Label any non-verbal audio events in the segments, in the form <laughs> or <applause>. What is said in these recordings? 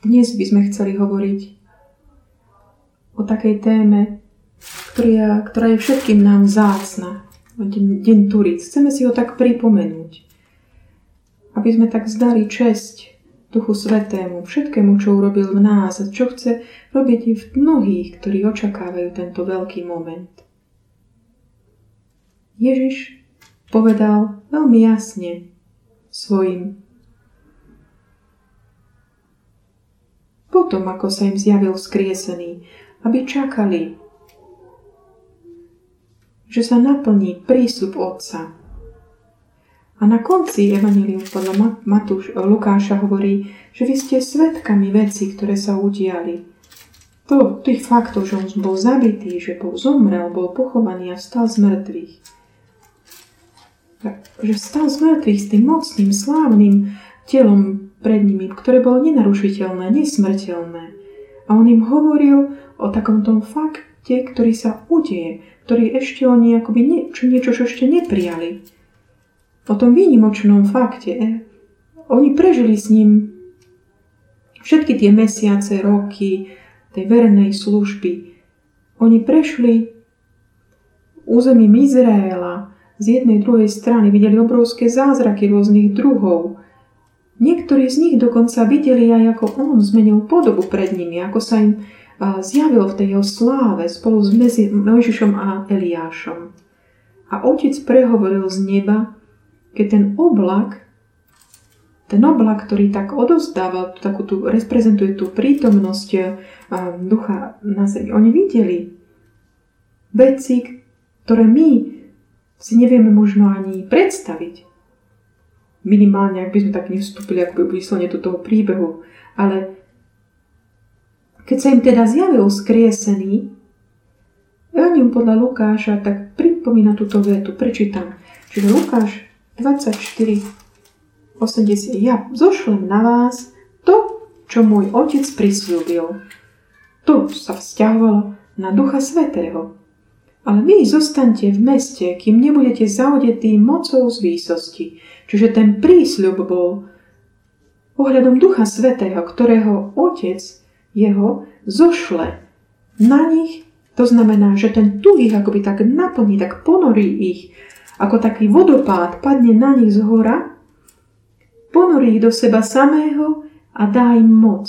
Dnes by sme chceli hovoriť o takej téme, ktorá, ktorá je všetkým nám zácna. Deň, deň Turic. Chceme si ho tak pripomenúť. Aby sme tak zdali česť Duchu Svetému, všetkému, čo urobil v nás a čo chce robiť v mnohých, ktorí očakávajú tento veľký moment. Ježiš povedal veľmi jasne svojim potom ako sa im zjavil vzkriesený, aby čakali, že sa naplní prísľub Otca. A na konci Evangelium podľa Matúš, Lukáša hovorí, že vy ste svetkami veci, ktoré sa udiali. To, tých faktov, že on bol zabitý, že bol zomrel, bol pochovaný a stal z mŕtvych. Že stal z mŕtvych s tým mocným, slávnym telom pred nimi, ktoré bolo nenarušiteľné, nesmrteľné. A on im hovoril o takom tom fakte, ktorý sa udeje, ktorý ešte oni akoby nie, čo niečo, čo ešte neprijali. O tom výnimočnom fakte. Oni prežili s ním všetky tie mesiace, roky tej verejnej služby. Oni prešli územím Izraela z jednej druhej strany, videli obrovské zázraky rôznych druhov, Niektorí z nich dokonca videli aj, ako on zmenil podobu pred nimi, ako sa im zjavil v tej jeho sláve spolu s Mojžišom a Eliášom. A otec prehovoril z neba, keď ten oblak, ten oblak, ktorý tak odozdáva, takú tú, reprezentuje tú prítomnosť ducha na zemi, oni videli veci, ktoré my si nevieme možno ani predstaviť minimálne, ak by sme tak nevstúpili ako vyslovene do toho príbehu. Ale keď sa im teda zjavil skriesený, Evangelium podľa Lukáša tak pripomína túto vetu, prečítam. Čiže Lukáš 24, 80. Ja zošlem na vás to, čo môj otec prislúbil. To sa vzťahovalo na Ducha Svetého. Ale vy zostaňte v meste, kým nebudete zaudetí mocou z výsosti. Čiže ten prísľub bol ohľadom Ducha Svetého, ktorého Otec jeho zošle na nich. To znamená, že ten tu ich akoby tak naplní, tak ponorí ich, ako taký vodopád padne na nich z hora, ponorí ich do seba samého a dá im moc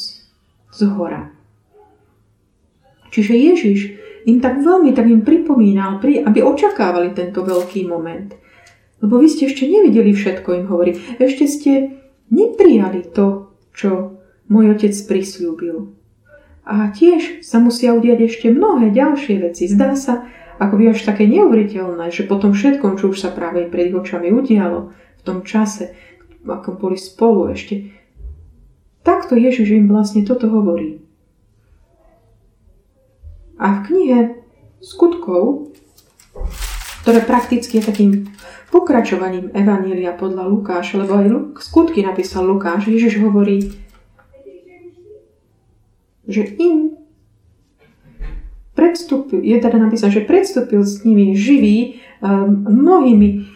z hora. Čiže Ježiš im tak veľmi tak im pripomínal, aby očakávali tento veľký moment. Lebo vy ste ešte nevideli všetko, im hovorí. Ešte ste neprijali to, čo môj otec prislúbil. A tiež sa musia udiať ešte mnohé ďalšie veci. Zdá sa, ako by až také neuveriteľné, že po tom všetkom, čo už sa práve pred očami udialo v tom čase, ako boli spolu ešte, takto Ježiš im vlastne toto hovorí. A v knihe skutkov, ktoré prakticky je takým pokračovaním Evanília podľa Lukáša, lebo aj skutky napísal Lukáš, Ježiš hovorí, že im predstúpil, je teda napísané, že predstúpil s nimi živý um, mnohými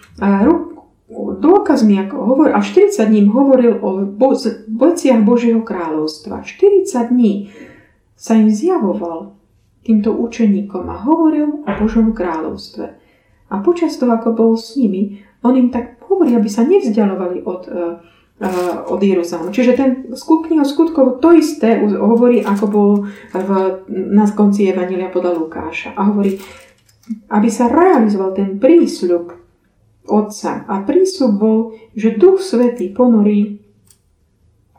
dôkazmi, ako hovoril, a 40 dní hovoril o veciach Božieho kráľovstva. 40 dní sa im zjavoval týmto učeníkom a hovoril o Božom kráľovstve. A počas toho, ako bol s nimi, on im tak hovorí, aby sa nevzdialovali od, uh, uh, od Jeruzalému. Čiže ten skup kniha skutkov to isté hovorí, ako bol v, na konci Evanília podľa Lukáša. A hovorí, aby sa realizoval ten prísľub Otca. A prísľub bol, že Duch Svetý ponorí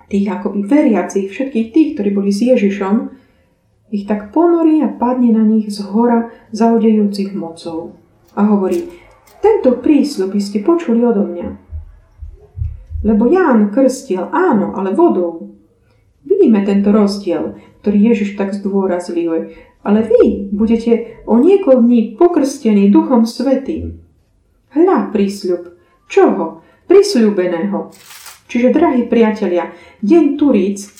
tých akoby veriacich, všetkých tých, ktorí boli s Ježišom, ich tak ponorí a padne na nich z hora zaudejúcich mocov a hovorí, tento prísľub ste počuli odo mňa. Lebo Ján krstil, áno, ale vodou. Vidíme tento rozdiel, ktorý Ježiš tak zdôrazľuje. Ale vy budete o niekoľko dní pokrstení Duchom Svetým. Hľa prísľub. Čoho? Prísľubeného. Čiže, drahí priatelia, deň Turíc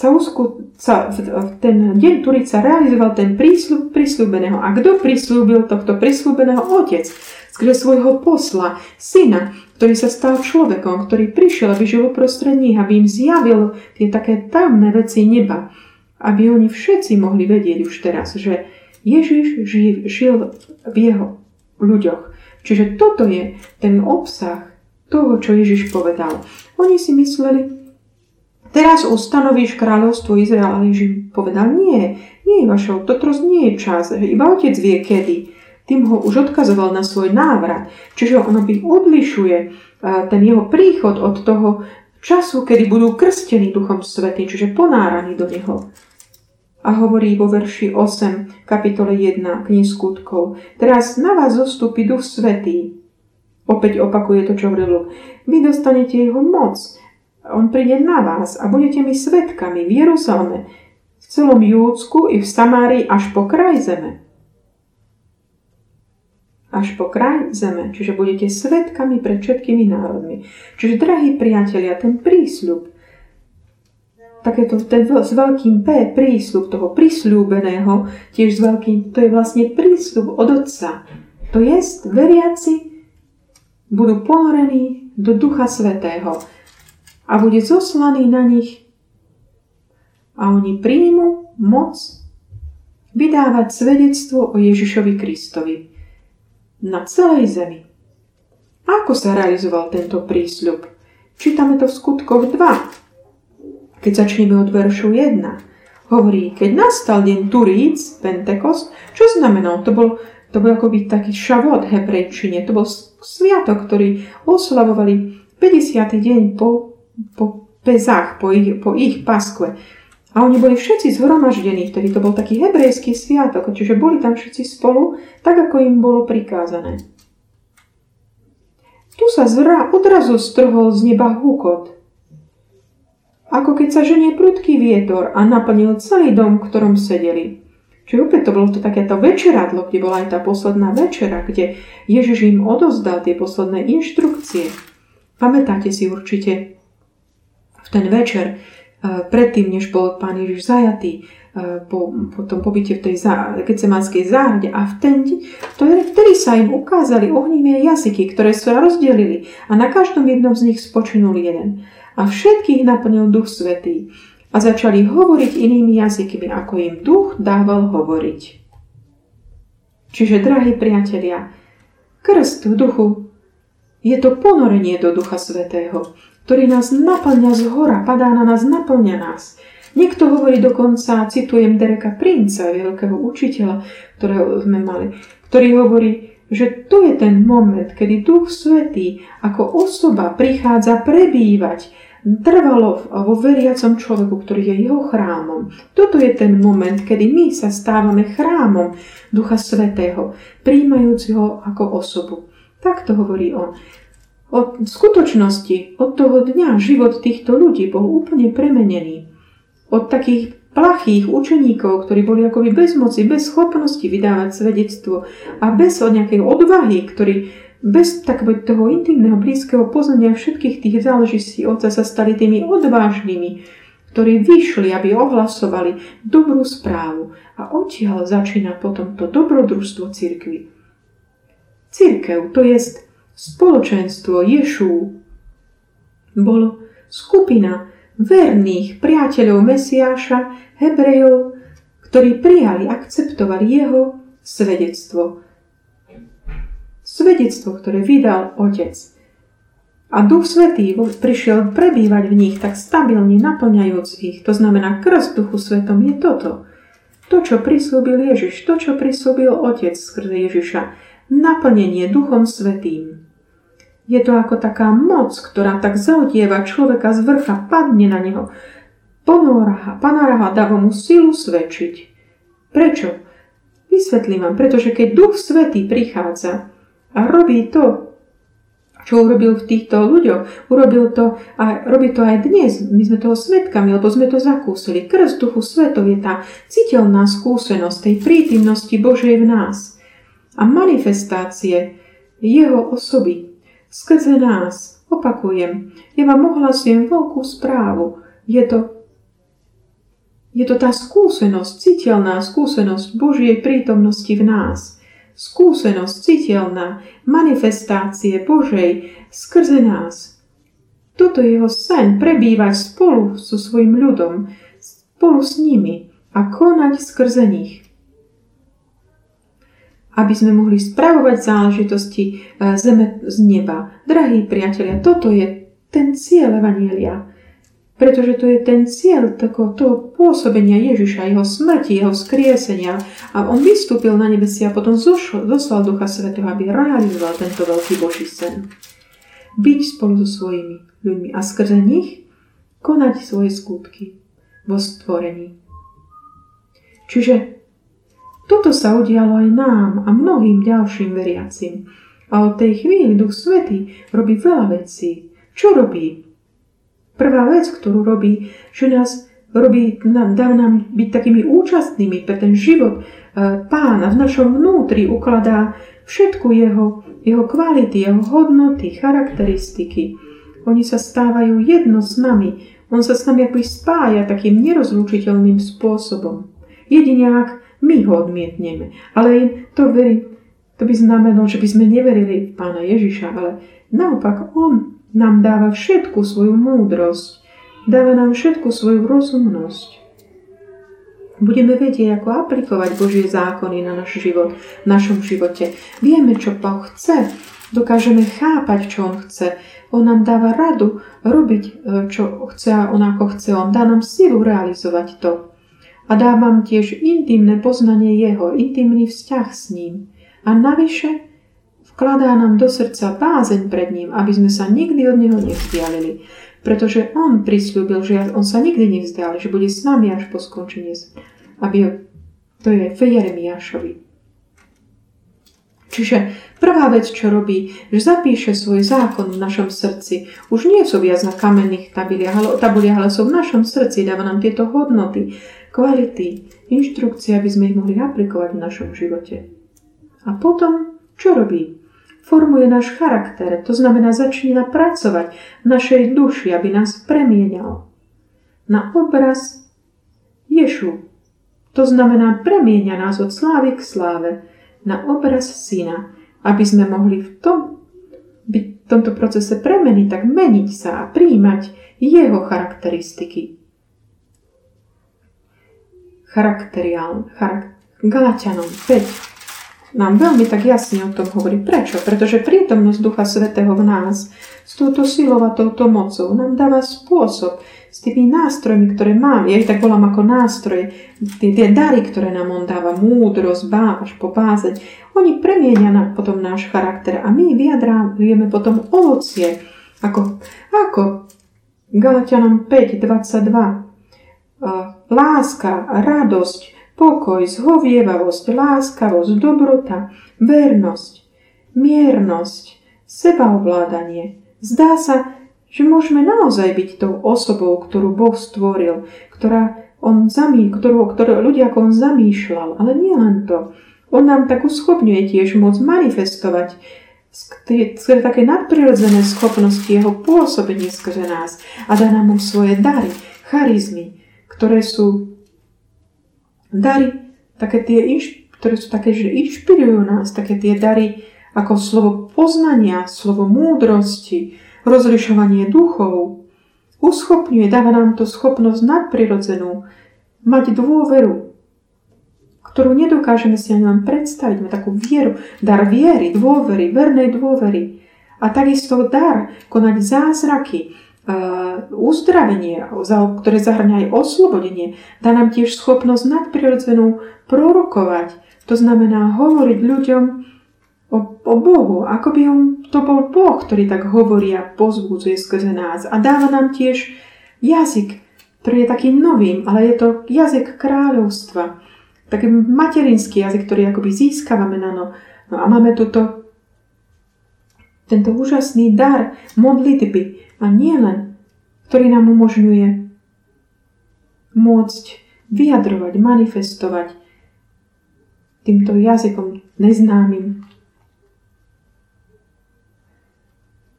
sa, usku, sa v ten deň Turica realizoval ten prísľub prísľubeného. A kto prislúbil tohto prísľubeného? Otec. skrze svojho posla, syna, ktorý sa stal človekom, ktorý prišiel, aby žil uprostred nich, aby im zjavil tie také tajomné veci neba, aby oni všetci mohli vedieť už teraz, že Ježiš žil v jeho ľuďoch. Čiže toto je ten obsah toho, čo Ježiš povedal. Oni si mysleli, teraz ustanovíš kráľovstvo Izraela, ale Ježiš povedal, nie, nie je vašou, toto nie je čas, iba otec vie kedy tým ho už odkazoval na svoj návrat. Čiže ono by odlišuje e, ten jeho príchod od toho času, kedy budú krstení Duchom Svetým, čiže ponáraní do neho. A hovorí vo verši 8, kapitole 1, knihy skutkov. Teraz na vás zostupí Duch Svetý. Opäť opakuje to, čo hovoril Vy dostanete jeho moc. On príde na vás a budete mi svetkami v Jeruzaleme, v celom Júdsku i v Samárii až po kraj zeme až po kraj zeme, čiže budete svetkami pred všetkými národmi. Čiže, drahí priatelia, ten prísľub, takéto ten s veľkým P, prísľub toho prisľúbeného, tiež s veľkým, to je vlastne prísľub od Otca. To jest, veriaci budú ponorení do Ducha Svetého a bude zoslaný na nich a oni príjmu moc vydávať svedectvo o Ježišovi Kristovi na celej zemi. Ako sa realizoval tento prísľub? Čítame to v skutkoch 2. Keď začneme od veršu 1. Hovorí, keď nastal deň Turíc, Pentekost, čo znamenal? To bol, to bol akoby taký šavot hebrejčine. To bol sviatok, ktorý oslavovali 50. deň po, po Pezách, po ich, po ich paskve. A oni boli všetci zhromaždení, vtedy to bol taký hebrejský sviatok, čiže boli tam všetci spolu, tak ako im bolo prikázané. Tu sa zra odrazu strhol z neba húkot. Ako keď sa ženie prudký vietor a naplnil celý dom, v ktorom sedeli. Čiže opäť to bolo to takéto večeradlo, kde bola aj tá posledná večera, kde Ježiš im odozdal tie posledné inštrukcie. Pamätáte si určite ten večer, predtým, než bol pán Ježiš zajatý po, po tom pobyte v tej Gecemanskej záhrade a v ten, je, vtedy sa im ukázali ohnivé jazyky, ktoré sa rozdelili a na každom jednom z nich spočinul jeden. A všetkých naplnil Duch Svetý a začali hovoriť inými jazykmi, ako im Duch dával hovoriť. Čiže, drahí priatelia, krst v duchu je to ponorenie do Ducha Svetého ktorý nás naplňa z hora, padá na nás, naplňa nás. Niekto hovorí dokonca, citujem Dereka Princa, veľkého učiteľa, ktorého sme mali, ktorý hovorí, že to je ten moment, kedy Duch Svetý ako osoba prichádza prebývať trvalo vo veriacom človeku, ktorý je jeho chrámom. Toto je ten moment, kedy my sa stávame chrámom Ducha Svetého, príjmajúc ho ako osobu. Tak to hovorí on. Od skutočnosti, od toho dňa život týchto ľudí bol úplne premenený. Od takých plachých učeníkov, ktorí boli akoby bez moci, bez schopnosti vydávať svedectvo a bez od nejakej odvahy, ktorí bez takového toho intimného, blízkeho poznania všetkých tých záležitostí Otca sa stali tými odvážnymi, ktorí vyšli, aby ohlasovali dobrú správu. A odtiaľ začína potom to dobrodružstvo cirkvi. Cirkev, to jest spoločenstvo Ješu bolo skupina verných priateľov Mesiáša, Hebrejov, ktorí prijali, akceptovali jeho svedectvo. Svedectvo, ktoré vydal Otec. A Duch Svetý prišiel prebývať v nich tak stabilne, naplňajúc ich. To znamená, krst Duchu Svetom je toto. To, čo prislúbil Ježiš, to, čo prislúbil Otec skrze Ježiša. Naplnenie Duchom Svetým. Je to ako taká moc, ktorá tak zaodieva človeka z vrcha, padne na neho. Ponoraha, panoraha dáva mu silu svedčiť. Prečo? Vysvetlím vám, pretože keď Duch Svetý prichádza a robí to, čo urobil v týchto ľuďoch, urobil to a robí to aj dnes. My sme toho svetkami, lebo sme to zakúsili. Krst Duchu Svetov je tá citeľná skúsenosť tej prítimnosti Božej v nás a manifestácie jeho osoby skrze nás. Opakujem, ja vám ohlasujem veľkú správu. Je to, je to tá skúsenosť, citeľná skúsenosť Božej prítomnosti v nás. skúsenosť citeľná, manifestácie Božej skrze nás. Toto je jeho sen prebývať spolu so svojim ľudom, spolu s nimi a konať skrze nich. Aby sme mohli spravovať záležitosti e, zeme z neba. Drahí priatelia, toto je ten cieľ Evanielia pretože to je ten cieľ tako, toho pôsobenia Ježiša, jeho smrti, jeho skriesenia. A on vystúpil na nebesia a potom zošl, zoslal Ducha Svetého, aby realizoval tento veľký Boží sen. Byť spolu so svojimi ľuďmi a skrze nich konať svoje skutky vo stvorení. Čiže toto sa udialo aj nám a mnohým ďalším veriacim. A od tej chvíli Duch Svetý robí veľa vecí. Čo robí? prvá vec, ktorú robí, že nás robí, dáva nám byť takými účastnými pre ten život e, pána v našom vnútri, ukladá všetku jeho, jeho kvality, jeho hodnoty, charakteristiky. Oni sa stávajú jedno s nami. On sa s nami akoby spája takým nerozlučiteľným spôsobom. Jedine ak my ho odmietneme. Ale to verí, to by znamenalo, že by sme neverili pána Ježiša, ale naopak on nám dáva všetku svoju múdrosť, dáva nám všetku svoju rozumnosť. Budeme vedieť, ako aplikovať Božie zákony na náš život, v našom živote. Vieme, čo Boh chce, dokážeme chápať, čo On chce. On nám dáva radu robiť, e, čo chce a On ako chce. On dá nám silu realizovať to. A dá vám tiež intimné poznanie Jeho, intimný vzťah s ním. A navyše Vkladá nám do srdca bázeň pred ním, aby sme sa nikdy od neho nevzdialili. Pretože on prislúbil, že on sa nikdy nevzdiali, že bude s nami až po skončení. Aby to je v Jeremiášovi. Čiže prvá vec, čo robí, že zapíše svoj zákon v našom srdci. Už nie sú viac na kamenných tabuliach, ale, tabuliach, ale sú v našom srdci. Dáva nám tieto hodnoty, kvality, inštrukcie, aby sme ich mohli aplikovať v našom živote. A potom, čo robí? formuje náš charakter, to znamená začína pracovať v našej duši, aby nás premienial. Na obraz Ješu. To znamená premienia nás od slávy k sláve na obraz syna, aby sme mohli v tom byť v tomto procese premeny, tak meniť sa a príjmať jeho charakteristiky. Charakteriál, charak, Galatianom 5, nám veľmi tak jasne o tom hovorí. Prečo? Pretože prítomnosť Ducha Svetého v nás s touto silou a touto mocou nám dáva spôsob s tými nástrojmi, ktoré mám. Ja ich tak volám ako nástroje. Tie, tie dary, ktoré nám on dáva, múdrosť, báž, popázeň, oni premienia na, potom náš charakter a my vyjadrávame potom ovocie. Ako, ako Galatianom 5, 22. Láska, radosť, pokoj, zhovievavosť, láskavosť, dobrota, vernosť, miernosť, sebaovládanie. Zdá sa, že môžeme naozaj byť tou osobou, ktorú Boh stvoril, ktorá on zamý, ktorú, ktorú ľudia ako on zamýšľal. Ale nie len to. On nám tak uschopňuje tiež môcť manifestovať skôr také nadprirodzené schopnosti jeho pôsobenie skrze nás a dá nám svoje dary, charizmy, ktoré sú dary, také tie, ktoré sú také, že inšpirujú nás, také tie dary ako slovo poznania, slovo múdrosti, rozlišovanie duchov, uschopňuje, dáva nám to schopnosť nadprirodzenú, mať dôveru, ktorú nedokážeme si ani len predstaviť. Máme takú vieru, dar viery, dôvery, vernej dôvery. A takisto dar konať zázraky, uzdravenie, ktoré zahrňa aj oslobodenie, dá nám tiež schopnosť nadprirodzenú prorokovať. To znamená hovoriť ľuďom o, o Bohu, ako by on, to bol Boh, ktorý tak hovorí a pozbudzuje skrze nás. A dáva nám tiež jazyk, ktorý je takým novým, ale je to jazyk kráľovstva. Taký materinský jazyk, ktorý akoby získavame na no. no a máme tuto tento úžasný dar modlitby, a nie len, ktorý nám umožňuje môcť vyjadrovať, manifestovať týmto jazykom neznámym.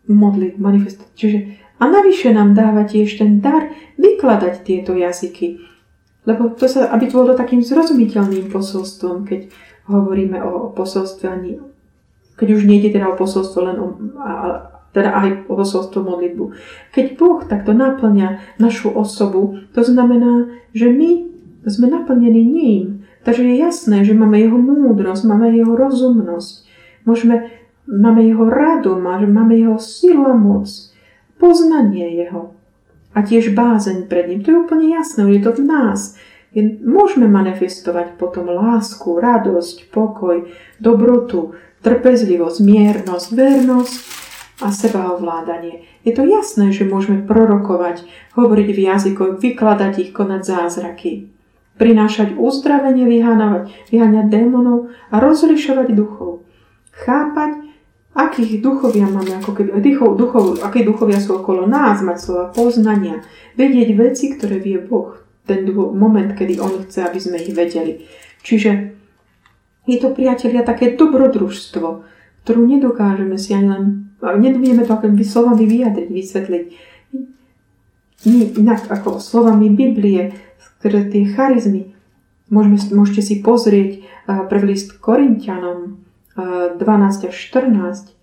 Modliť, manifestovať. Čiže a navyše nám dáva tiež ten dar vykladať tieto jazyky. Lebo to sa, aby to bolo takým zrozumiteľným posolstvom, keď hovoríme o posolstve ani keď už nejde teda o posolstvo len o, teda aj posolstvo modlitbu. Keď Boh takto naplňa našu osobu, to znamená, že my sme naplnení ním. Takže je jasné, že máme jeho múdrosť, máme jeho rozumnosť, môžeme, máme jeho radom, máme jeho silu a moc, poznanie jeho a tiež bázeň pred ním. To je úplne jasné, je to v nás. Je, môžeme manifestovať potom lásku, radosť, pokoj, dobrotu, trpezlivosť, miernosť, vernosť a sebaovládanie. Je to jasné, že môžeme prorokovať, hovoriť v jazykoch, vykladať ich, konať zázraky prinášať uzdravenie, vyháňať, vyháňať démonov a rozlišovať duchov. Chápať, akých duchovia máme, ako keby, duchov, duchov, aké duchovia sú okolo nás, mať slova poznania, vedieť veci, ktoré vie Boh, ten moment, kedy On chce, aby sme ich vedeli. Čiže je to, priatelia, také dobrodružstvo, ktorú nedokážeme si ani len, nevieme to akým slovami vyjadriť, vysvetliť. Inak ako slovami Biblie, ktoré tie charizmy, môžeme, môžete si pozrieť prvý list Korintianom 12 až 14,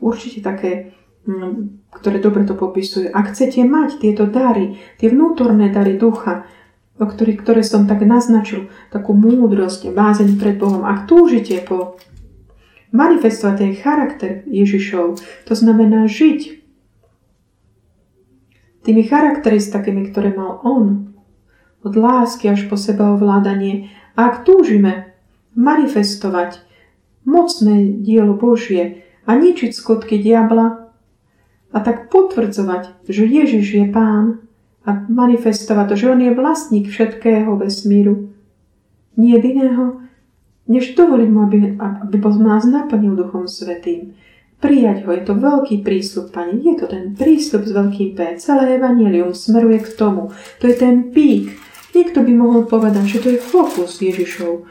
určite také, ktoré dobre to popisujú. Ak chcete mať tieto dary, tie vnútorné dary ducha, o ktorých, ktoré som tak naznačil, takú múdrosť, bázeň pred Bohom, ak túžite po manifestovať ten charakter Ježišov, to znamená žiť tými charakteristikami, ktoré mal On, od lásky až po seba ovládanie. A ak túžime manifestovať mocné dielo Božie a ničiť skutky diabla a tak potvrdzovať, že Ježiš je Pán a manifestovať to, že On je vlastník všetkého vesmíru, nie iného, než dovoliť mu, aby, aby nás naplnil Duchom Svetým. Prijať ho, je to veľký prísľub, Pani, je to ten prísľub s veľkým P. Celé Evangelium smeruje k tomu. To je ten pík, Niekto by mohol povedať, že to je fokus Ježišov.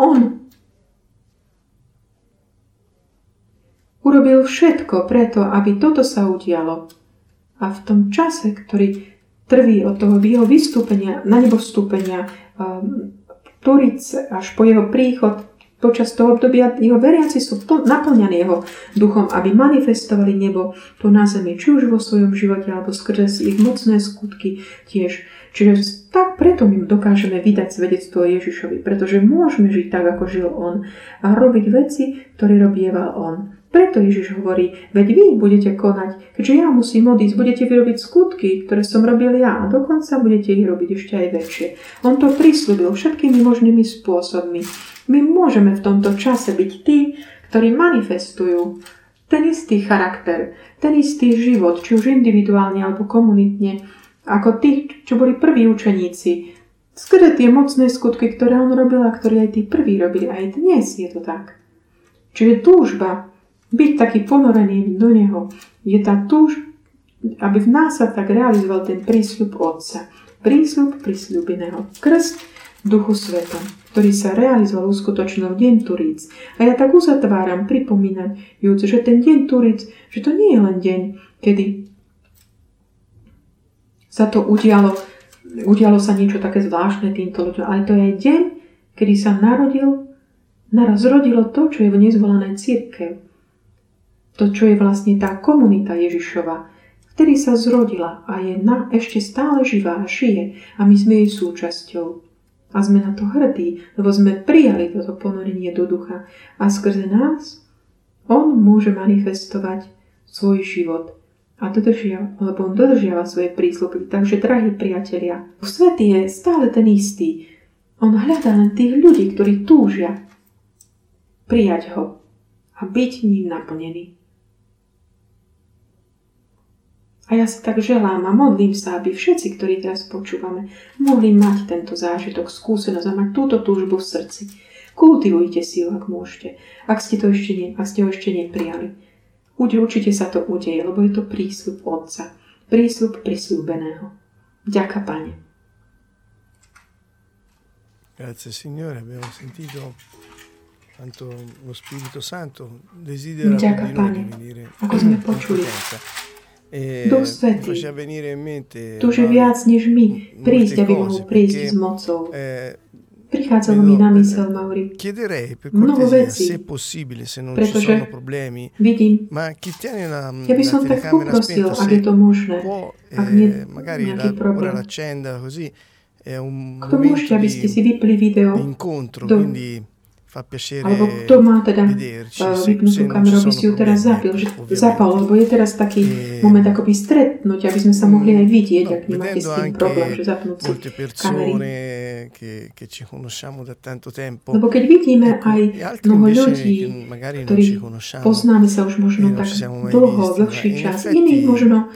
On urobil všetko preto, aby toto sa udialo. A v tom čase, ktorý trví od toho jeho vystúpenia, na nebo vstúpenia, um, Turic až po jeho príchod, počas toho obdobia jeho veriaci sú naplňaní jeho duchom, aby manifestovali nebo tu na zemi, či už vo svojom živote, alebo skrze ich mocné skutky tiež. Čiže tak preto my dokážeme vydať svedectvo Ježišovi, pretože môžeme žiť tak, ako žil on a robiť veci, ktoré robieval on. Preto Ježiš hovorí, veď vy budete konať, keďže ja musím odísť, budete vyrobiť skutky, ktoré som robil ja a dokonca budete ich robiť ešte aj väčšie. On to prislúbil všetkými možnými spôsobmi. My môžeme v tomto čase byť tí, ktorí manifestujú ten istý charakter, ten istý život, či už individuálne alebo komunitne, ako tí, čo boli prví učeníci. Skrze tie mocné skutky, ktoré on robil a ktoré aj tí prví robili. Aj dnes je to tak. Čiže túžba byť taký ponorený do neho je tá túž, aby v nás sa tak realizoval ten prísľub Otca. Prísľub prísľubeného. Krst Duchu Svetom, ktorý sa realizoval uskutočnil v deň Turíc. A ja tak uzatváram, pripomínať, že ten deň Turíc, že to nie je len deň, kedy sa to udialo, udialo sa niečo také zvláštne týmto ľuďom, ale to je deň, kedy sa narodil, naraz rodilo to, čo je v nezvolanej církev. To, čo je vlastne tá komunita Ježišova, vtedy sa zrodila a je na, ešte stále živá a žije a my sme jej súčasťou. A sme na to hrdí, lebo sme prijali toto ponorenie do ducha a skrze nás on môže manifestovať svoj život a dodržia, lebo on dodržiava svoje prísľuby. Takže, drahí priatelia, svet je stále ten istý. On hľadá len tých ľudí, ktorí túžia prijať ho a byť ním naplnený. A ja sa tak želám a modlím sa, aby všetci, ktorí teraz počúvame, mohli mať tento zážitok, skúsenosť a mať túto túžbu v srdci. Kultivujte si ju, ak môžete, ak ste, to ešte nie, ak ste ho ešte neprijali. Určite sa to udeje, lebo je to prísľub Otca. Prísľub prisľúbeného. Ďaká, Pane. Grazie Signore, abbiamo sentito quanto lo Spirito Santo desidera Ďaká, Pane. Ako sme počuli, e Duch Svetý túži viac než my prísť, aby mohol prísť s mocou. prichádzalo mi na mysel, Mauri. Chiederei per Mnoho cortesia, vecí. se è possibile, se non ci Pretože sono problemi, Vidím, ma chi tiene la, ja by la som tak telecamera poprosil, spenta, ak je se to možné, può, ak nie eh, magari nejaký la, problém. ora l'accenda così, è un Kto môžete, momento aby ste di, si vypli video, di incontro, do- quindi fa piacere alebo kto má teda Se, vypnutú kameru, aby si ju teraz zapil, že zapal, lebo je teraz taký E- moment akoby stretnúť, aby sme sa mohli aj vidieť, No, ak nemáte s tým problém, že zapnúť si kamery. che, che ci conosciamo da tanto tempo. Lebo keď vidíme aj e mnoho ľudí, ktorí poznáme sa už možno e non tak dlho, dlhší čas, iných možno,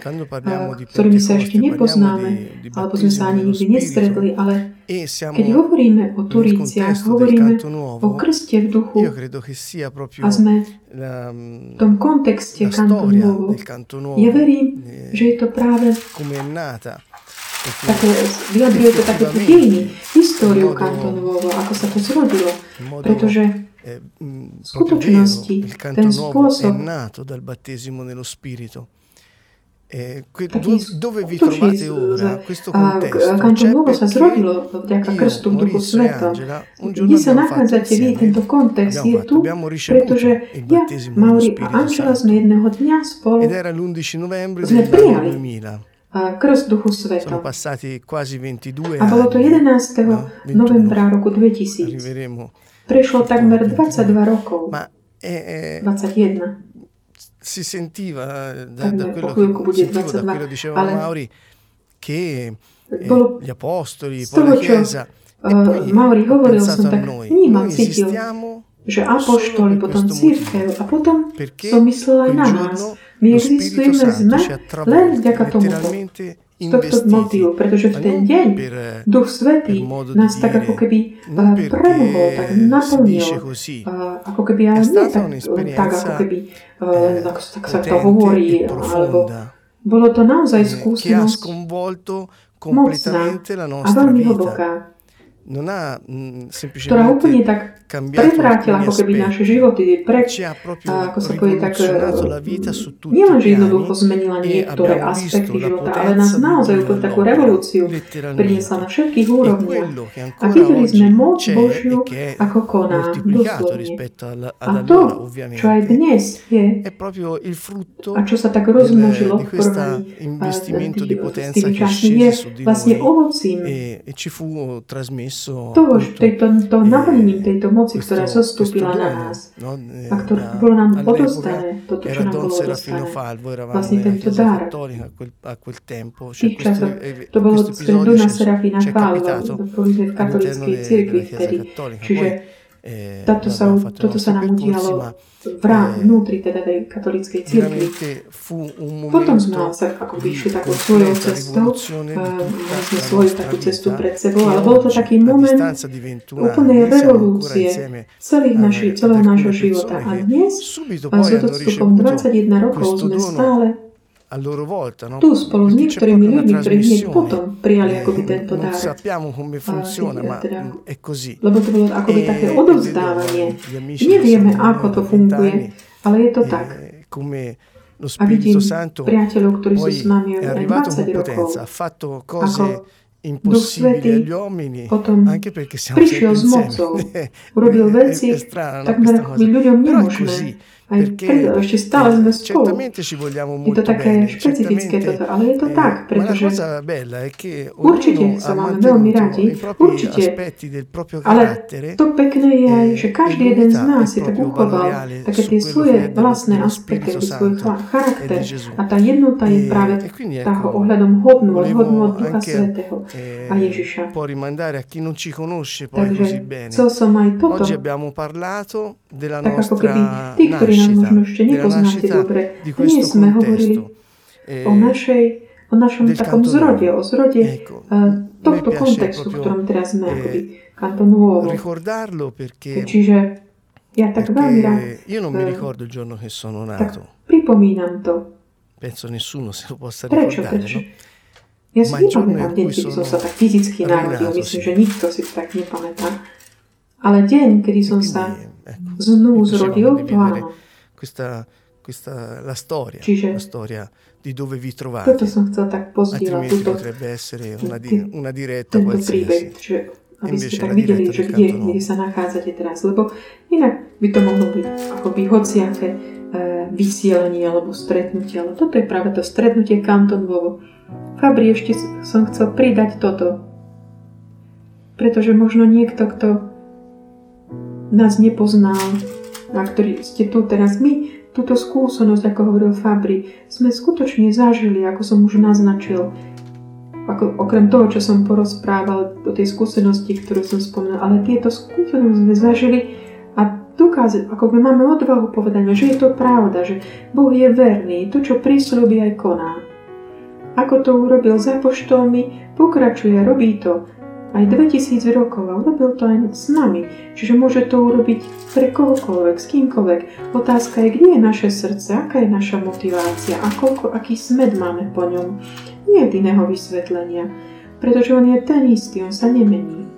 di ktorými sa ešte nepoznáme, alebo sme sa ani nikdy nestretli, ale keď hovoríme o del hovoríme canto o nuovo krste v duchu io credo che sia proprio a sme v tom kontexte nuovo. canto nuovo Ja verím, že je to práve také, vyjadruje to takéto dejiny, históriu modo- kantonovo, ako sa to zrodilo, pretože V skutočnosti canto ten nuovo spôsob Eh, que- taký do- dove vi skutočný trovate z- ora? z- Questo a contesto kanto c'è novo sa perché zrodilo vďaka io, krstu v duchu Maurizio e sveta. Angela, un giorno Kde sa abbiamo fatto nachádzate vy, insieme, tento kontext abbiamo je fatto, tu, abbiamo ricevuto pretože il ja, battesimo dello Mauri a Spirito Angela sme Santo jedného dňa spolu ed era l'11 novembre Sme dell'anno prijali. 2000. a krst duchu Sono sveta. passati quasi 22 A bolo to anni. 11. no, 21. novembra roku 2000. Arriveremo. Prešlo takmer 22 rokov. Ma eh, eh, 21. si sentiva eh, da, da Takmer quello po chvíľku che bude sentivo, da 22, quello diceva ale Mauri che eh, bolo gli apostoli, z poi toho, la čo Chiesa e uh, poi Mauri ho hovoril, pensato som a tak noi. vnímal, Noi cítil, esistiamo že solo apoštoli, per potom questo církev motivo. a potom Perché som myslel aj quel na nás. giorno My lo Spirito existujeme Santo sme ci ha len travolti, vďaka tomuto. Tohto motivu, pretože v ten deň eh, Duch Svetý nás tak ako keby uh, premohol, tak naplnil. Uh, ako keby, ale nie tak, len tak ako keby, eh, tak, tak sa to hovorí, alebo bolo to naozaj eh, skúsenosť mocná a veľmi hlboká, Non ha mh, ktorá úplne tak prevrátila ako keby naše životy, pre, ci ha proprio a ako sa povie, tak rivoluzionato la vita su tutti i nielen, že piani jednoducho zmenila e niektoré aspekty života, ale nás naozaj úplne takú all'opera, revolúciu priniesla na všetkých E úrovniach. A videli sme moc Božiu, e ako koná, doslovne. A to, čo aj dnes je, frutto a čo sa tak rozmnožilo v porovnaní s tými časmi, je vlastne ovocím e, e toho, appunto, tejto, eh, naplnením tejto moci, ktorá zostúpila na nás. no, eh, A ktoré bolo nám odovzdané, toto, čo nám bolo eravamo Vlastne tento dar. V tých časoch eh, to bolo è- Serafina Falva, boli sme v katolíckej cirkvi vtedy. Čiže Poi, eh, táto sa, toto sa nám udialo v eh, vnútri teda tej katolíckej cirkvi. Potom sme sa ako vyšli takou svojou cestou, mali sme la svoju takú cestu pred sebou, e ale bol to taký moment distanza di 21 úplnej revolúcie celých naši, celého nášho života. A dnes, s odstupom ricevuto 21 rokov sme stále a loro volta, no? tu spolu s Perché c'è niektorými proprio una ľuďmi, ktorí hneď trasmissione. potom prijali Eh, akoby tento non dar. sappiamo come funziona, sì, ma teda- mm, è così. Lebo to bolo akoby E také vedo odovzdávanie. gli amici che Nevieme, sono ako to da 20 funguje, anni, ale je to tak. eh, come lo A vidím Spirito Santo priateľov, ktorí sú poi s nami è aj arrivato con 20 rokov. potenza, ha fatto cose Ako impossibili Duch Svätý agli uomini, potom anche perché siamo prišiel sempre s mocou. insieme. Urobil <laughs> È- veci è strana, no, takmer questa akoby cosa. ľuďom Però è nemožné. Preto, ešte stále sme eh, spolu. ci vogliamo Je to také špecifické toto, ale je to eh, tak, pretože Určite sa máme veľmi radi, určite. Ale to pekné je aj, eh, že e každý jeden z nás si tak uchoval také tie svoje vlastné aspekty, svoj e charakter. Gesù. A tá jednota je E- práve e tá ohľadom hodnú, hodnú od Ducha Svetého eh, a Ježiša. Takže chcel som aj toto, tak ako keby tí, ktorí nás nascita, možno ešte nepoznáte dobre, questo sme hovorili o našej o našom takom canto zrode, o zrode eh, tohto kontextu, v ktorom teraz sme, eh, akoby kanto nuovo. Čiže ja tak veľmi rád tak pripomínam to. Penso nessuno se lo possa Prečo? ricordare, Prečo? no? Ja si nepamätám deň, kedy som sa tak fyzicky narodil. Myslím, že nikto si to tak nepamätá. Ale deň, kedy som sa znovu zrodil, to áno. Questa, questa la storia, Čiže- la storia di dove vi trovate. som chcel tak pozdieľať, túto, potrebbe essere una, di- una diretta tento príbeh. Čiže aby ste tak videli, že kde, kde sa nachádzate teraz. Lebo inak by to mohlo byť akoby hociaké e, vysielanie alebo stretnutie. Ale toto je práve to stretnutie kantonovo. Fabri, ešte som chcel pridať toto. Pretože možno niekto, kto nás nepoznal, a ktorý ste tu teraz my, túto skúsenosť, ako hovoril Fabri, sme skutočne zažili, ako som už naznačil, ako, okrem toho, čo som porozprával o tej skúsenosti, ktorú som spomínal, ale tieto skúsenosti sme zažili a dokázať, ako my máme odvahu povedať, že je to pravda, že Boh je verný, to, čo prísľubí aj koná. Ako to urobil za poštolmi, pokračuje, robí to aj 2000 rokov a urobil to aj s nami. Čiže môže to urobiť pre kohokoľvek, s kýmkoľvek. Otázka je, kde je naše srdce, aká je naša motivácia a koľko, aký smed máme po ňom. Nie je iného vysvetlenia, pretože on je ten istý, on sa nemení.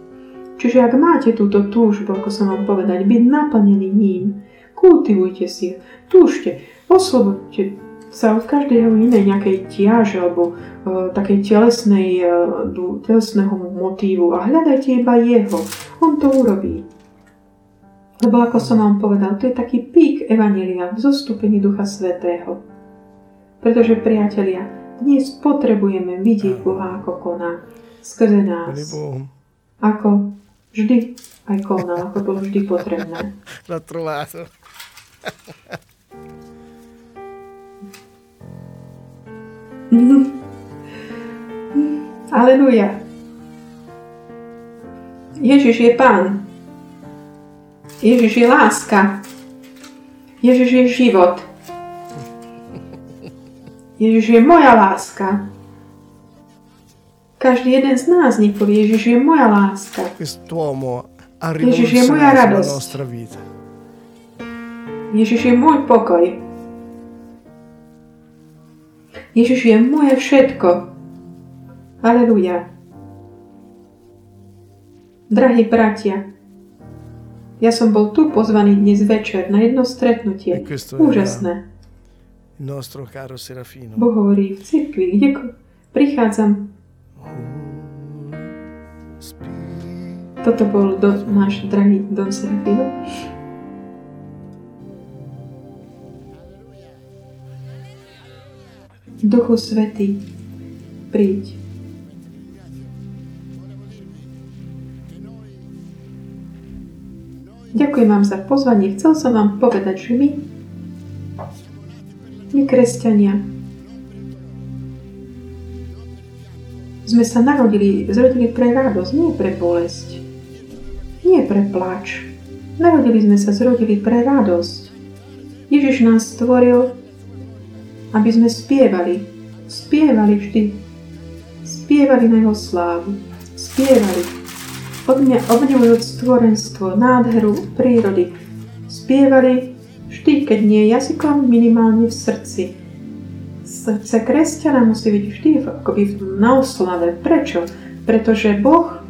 Čiže ak máte túto túžbu, ako som vám povedať, byť naplnený ním, kultivujte si, túžte, oslobodte sa od každej inej nejakej tiaže alebo uh, takej telesnej, uh, telesného motívu a hľadajte iba jeho. On to urobí. Lebo ako som vám povedal, to je taký pík Evanelia v zostúpení Ducha Svetého. Pretože, priatelia, dnes potrebujeme vidieť Boha, ako koná skrze nás. Ako vždy aj konal, ako bolo vždy potrebné. <laughs> L'ho trovato. <laughs> <laughs> Aleluja. Ježiš je Pán. Ježiš je láska. Ježiš je život. Ježiš je moja láska. Každý jeden z nás nech povie, Ježiš je moja láska. Ježiš je moja radosť. Ježiš je môj pokoj. Ježiš je moje všetko. Aleluja. Drahí bratia, ja som bol tu pozvaný dnes večer na jedno stretnutie. E Úžasné. Boh hovorí v cirkvi, kde prichádzam. Toto bol do, náš drahý Don Serafino. Duchu Svetý, príď. Ďakujem vám za pozvanie. Chcel som vám povedať, že my, my kresťania, sme sa narodili, zrodili pre radosť, nie pre bolesť. Nie pre plač. Narodili sme sa, zrodili pre radosť. Ježiš nás stvoril, aby sme spievali. Spievali vždy. Spievali na jeho slávu. Spievali. Obdivujúc stvorenstvo, nádheru prírody. Spievali vždy, keď nie jazykom, minimálne v srdci. Srdce kresťana musí byť vždy akoby na oslave. Prečo? Pretože Boh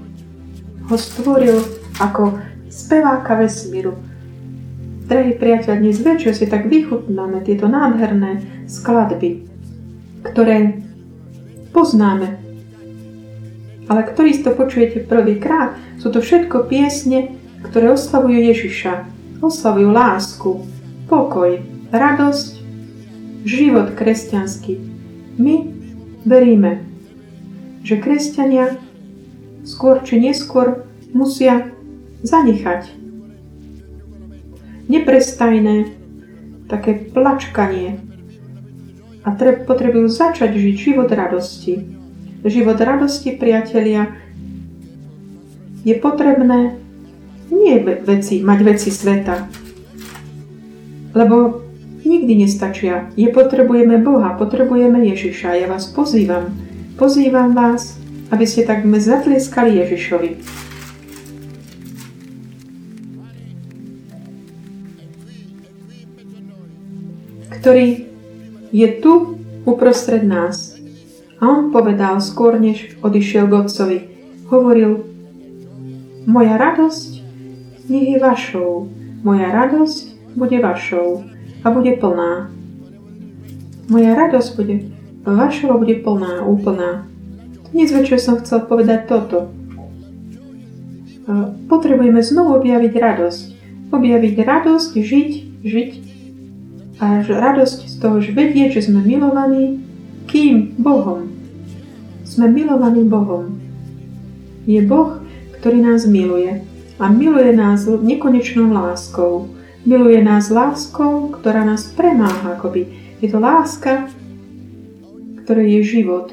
ho stvoril ako speváka vesmíru. Drahí priateľ, dnes večer si tak vychutnáme tieto nádherné skladby, ktoré poznáme. Ale ktorí to počujete prvýkrát, sú to všetko piesne, ktoré oslavujú Ježiša. Oslavujú lásku, pokoj, radosť, život kresťanský. My veríme, že kresťania skôr či neskôr musia zanechať neprestajné také plačkanie a tre- potrebujú začať žiť život radosti. Život radosti, priatelia, je potrebné nie ve- veci, mať veci sveta, lebo nikdy nestačia. Je potrebujeme Boha, potrebujeme Ježiša. Ja vás pozývam, pozývam vás, aby ste tak zatlieskali Ježišovi. Ktorý je tu uprostred nás. A on povedal skôr, než odišiel k otcovi, hovoril, moja radosť nech je vašou, moja radosť bude vašou a bude plná. Moja radosť bude vašou bude plná, úplná. Dnes večer som chcel povedať toto. potrebujeme znovu objaviť radosť. Objaviť radosť, žiť, žiť a radosť z toho, že vedieť, že sme milovaní kým? Bohom. Sme milovaní Bohom. Je Boh, ktorý nás miluje. A miluje nás nekonečnou láskou. Miluje nás láskou, ktorá nás premáha akoby. Je to láska, ktorá je život.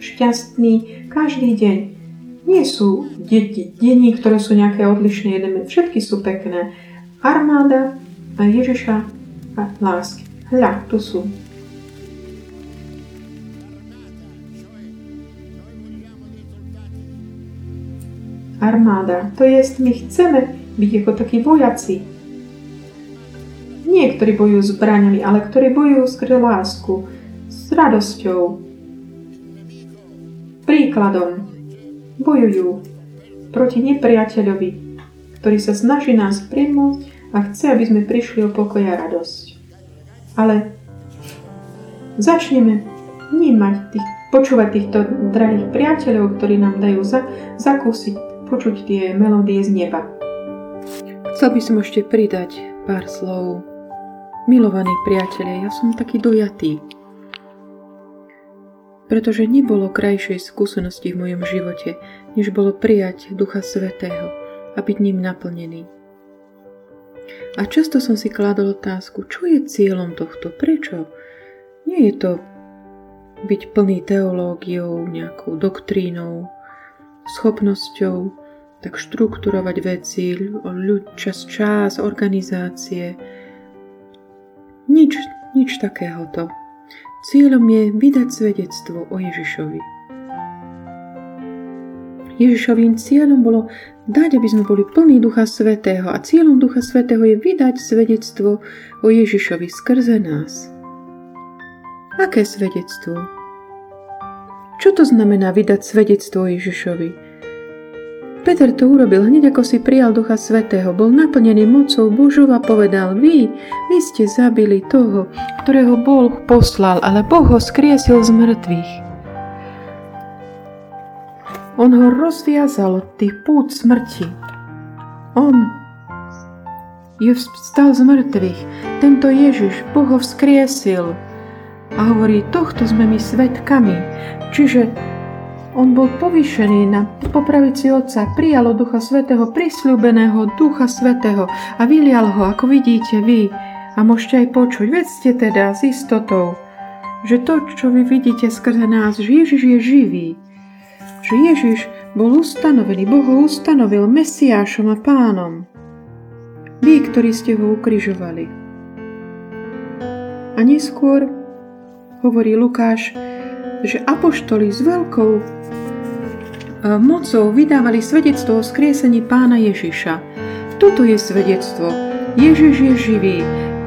Šťastný každý deň. Nie sú deti, dení, ktoré sú nejaké odlišné. Všetky sú pekné. Armáda a Ježiša a lásky. Hľa, tu sú. armáda. To jest, my chceme byť ako takí vojaci. Nie, ktorí bojujú zbraňami, ale ktorí bojujú skrze lásku, s radosťou, príkladom. Bojujú proti nepriateľovi, ktorý sa snaží nás primúť a chce, aby sme prišli o pokoj a radosť. Ale začneme vnímať tých, počúvať týchto drahých priateľov, ktorí nám dajú za, zakúsiť počuť tie melódie z neba. Chcel by som ešte pridať pár slov. Milovaní priatelia, ja som taký dojatý, pretože nebolo krajšej skúsenosti v mojom živote, než bolo prijať Ducha Svetého a byť ním naplnený. A často som si kladol otázku, čo je cieľom tohto, prečo? Nie je to byť plný teológiou, nejakou doktrínou, schopnosťou tak štrukturovať veci, ľud, čas, čas, organizácie. Nič, nič takéhoto. Cieľom je vydať svedectvo o Ježišovi. Ježišovým cieľom bolo dať, aby sme boli plní Ducha Svetého a cieľom Ducha Svetého je vydať svedectvo o Ježišovi skrze nás. Aké svedectvo? Čo to znamená vydať svedectvo Ježišovi? Peter to urobil hneď ako si prijal Ducha Svetého, bol naplnený mocou Božou a povedal, vy, vy ste zabili toho, ktorého Boh poslal, ale Boh ho skriesil z mŕtvych. On ho rozviazal od tých pút smrti. On je vstal z mŕtvych. Tento Ježiš, Boh ho vzkriesil. A hovorí, tohto sme my svetkami. Čiže on bol povýšený na popravici Otca, prijalo Ducha Svetého, prisľúbeného Ducha Svetého a vylial ho, ako vidíte vy. A môžete aj počuť, vedzte teda s istotou, že to, čo vy vidíte skrze nás, že Ježiš je živý. Že Ježiš bol ustanovený, Boh ho ustanovil Mesiášom a Pánom. Vy, ktorí ste ho ukrižovali. A neskôr, hovorí Lukáš, že apoštoli s veľkou mocou vydávali svedectvo o skriesení pána Ježiša. Toto je svedectvo. Ježiš je živý.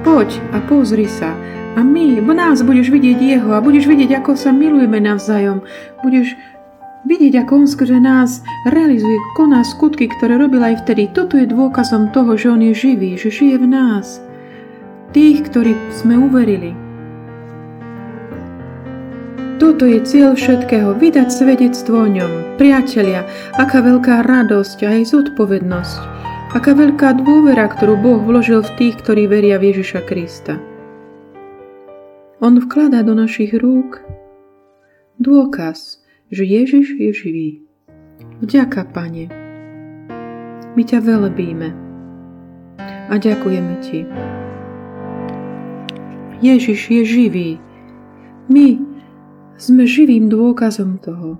Poď a pozri sa. A my, v nás budeš vidieť Jeho a budeš vidieť, ako sa milujeme navzájom. Budeš vidieť, ako On skrze nás realizuje, koná skutky, ktoré robil aj vtedy. Toto je dôkazom toho, že On je živý, že žije v nás. Tých, ktorí sme uverili. Toto je cieľ všetkého, vydať svedectvo o ňom. Priatelia, aká veľká radosť a aj zodpovednosť. Aká veľká dôvera, ktorú Boh vložil v tých, ktorí veria v Ježiša Krista. On vkladá do našich rúk dôkaz, že Ježiš je živý. Vďaka, Pane. My ťa velebíme a ďakujeme Ti. Ježiš je živý. My sme živým dôkazom toho.